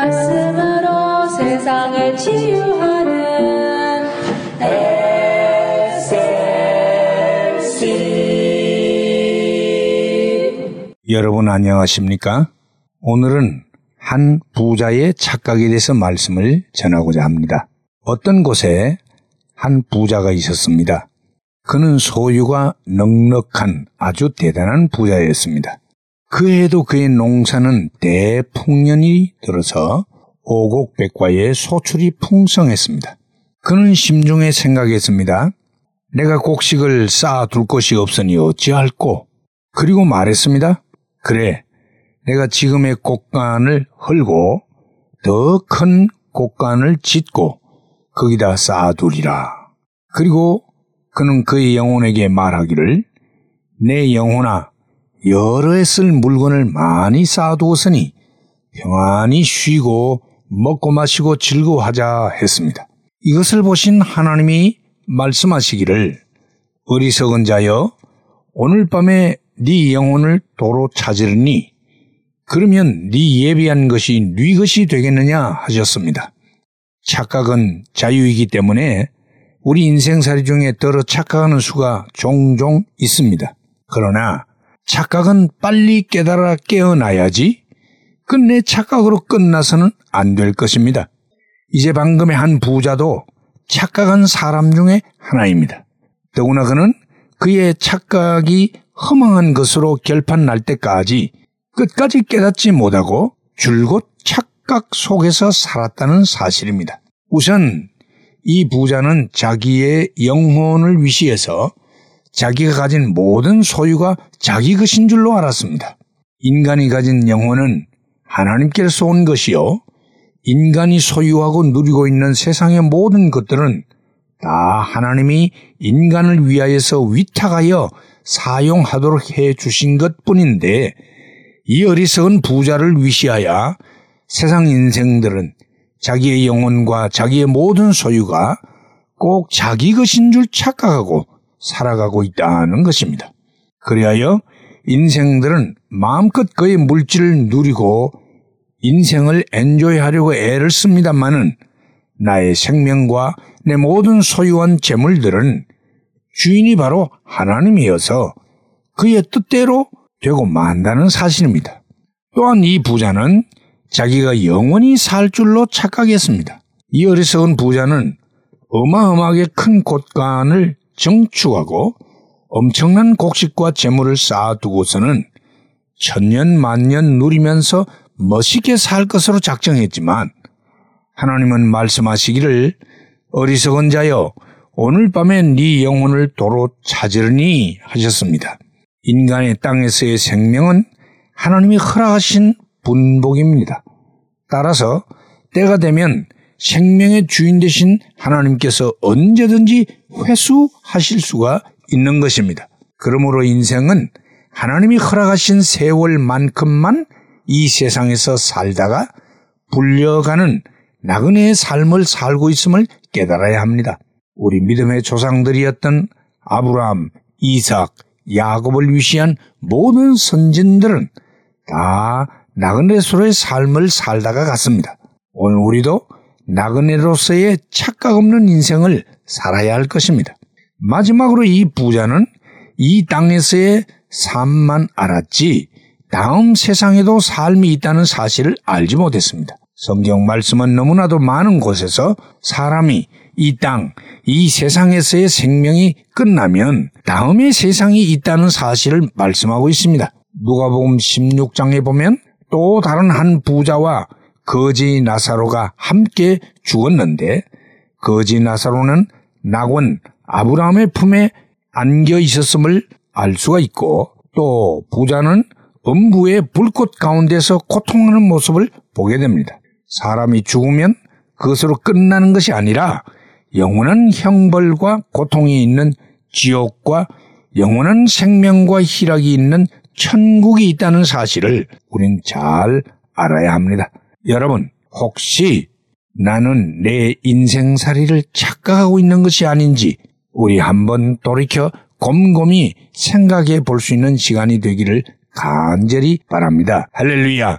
말씀으로 세상을 치유하는 SLC 여러분 안녕하십니까? 오늘은 한 부자의 착각에 대해서 말씀을 전하고자 합니다. 어떤 곳에 한 부자가 있었습니다. 그는 소유가 넉넉한 아주 대단한 부자였습니다. 그해도 그의 농사는 대풍년이 들어서 오곡백과의 소출이 풍성했습니다. 그는 심중에 생각했습니다. 내가 곡식을 쌓아둘 것이 없으니 어찌할꼬? 그리고 말했습니다. 그래, 내가 지금의 곡간을 헐고 더 큰 곡간을 짓고 거기다 쌓아두리라. 그리고 그는 그의 영혼에게 말하기를 내 영혼아 여러 해 쓸 물건을 많이 쌓아두었으니 평안히 쉬고 먹고 마시고 즐거워하자 했습니다. 이것을 보신 하나님이 말씀하시기를 어리석은 자여 오늘 밤에 네 영혼을 도로 찾으리니 그러면 네 예비한 것이 네 것이 되겠느냐 하셨습니다. 착각은 자유이기 때문에 우리 인생살이 중에 더러 착각하는 수가 종종 있습니다. 그러나 착각은 빨리 깨달아 깨어나야지 끝내 착각으로 끝나서는 안 될 것입니다. 이제 방금의 한 부자도 착각한 사람 중에 하나입니다. 더구나 그는 그의 착각이 허망한 것으로 결판 날 때까지 끝까지 깨닫지 못하고 줄곧 착각 속에서 살았다는 사실입니다. 우선 이 부자는 자기의 영혼을 위시해서 자기가 가진 모든 소유가 자기 것인 줄로 알았습니다. 인간이 가진 영혼은 하나님께서 온 것이요. 인간이 소유하고 누리고 있는 세상의 모든 것들은 다 하나님이 인간을 위하여서 위탁하여 사용하도록 해 주신 것 뿐인데 이 어리석은 부자를 위시하여 세상 인생들은 자기의 영혼과 자기의 모든 소유가 꼭 자기 것인 줄 착각하고 살아가고 있다는 것입니다. 그리하여 인생들은 마음껏 그의 물질을 누리고 인생을 엔조이하려고 애를 씁니다마는 나의 생명과 내 모든 소유한 재물들은 주인이 바로 하나님이어서 그의 뜻대로 되고 만다는 사실입니다. 또한 이 부자는 자기가 영원히 살 줄로 착각했습니다. 이 어리석은 부자는 어마어마하게 큰 곳간을 정축하고 엄청난 곡식과 재물을 쌓아두고서는 천년 만년 누리면서 멋있게 살 것으로 작정했지만 하나님은 말씀하시기를 어리석은 자여 오늘 밤에 네 영혼을 도로 찾으려니 하셨습니다. 인간의 땅에서의 생명은 하나님이 허락하신 분복입니다. 따라서 때가 되면 생명의 주인 되신 하나님께서 언제든지 회수하실 수가 있는 것입니다. 그러므로 인생은 하나님이 허락하신 세월만큼만 이 세상에서 살다가 불려가는 나그네의 삶을 살고 있음을 깨달아야 합니다. 우리 믿음의 조상들이었던 아브라함, 이삭, 야곱을 위시한 모든 선진들은 다 나그네로서의 삶을 살다가 갔습니다. 오늘 우리도 나그네로서의 착각 없는 인생을 살아야 할 것입니다. 마지막으로 이 부자는 이 땅에서의 삶만 알았지 다음 세상에도 삶이 있다는 사실을 알지 못했습니다. 성경 말씀은 너무나도 많은 곳에서 사람이 이 땅, 이 세상에서의 생명이 끝나면 다음의 세상이 있다는 사실을 말씀하고 있습니다. 누가복음 16장에 보면 또 다른 한 부자와 거지 나사로가 함께 죽었는데 거지 나사로는 낙원 아브라함의 품에 안겨 있었음을 알 수가 있고 또 부자는 음부의 불꽃 가운데서 고통하는 모습을 보게 됩니다. 사람이 죽으면 그것으로 끝나는 것이 아니라 영원한 형벌과 고통이 있는 지옥과 영원한 생명과 희락이 있는 천국이 있다는 사실을 우린 잘 알아야 합니다. 여러분, 혹시 나는 내 인생살이를 착각하고 있는 것이 아닌지 우리 한번 돌이켜 곰곰이 생각해 볼 수 있는 시간이 되기를 간절히 바랍니다. 할렐루야!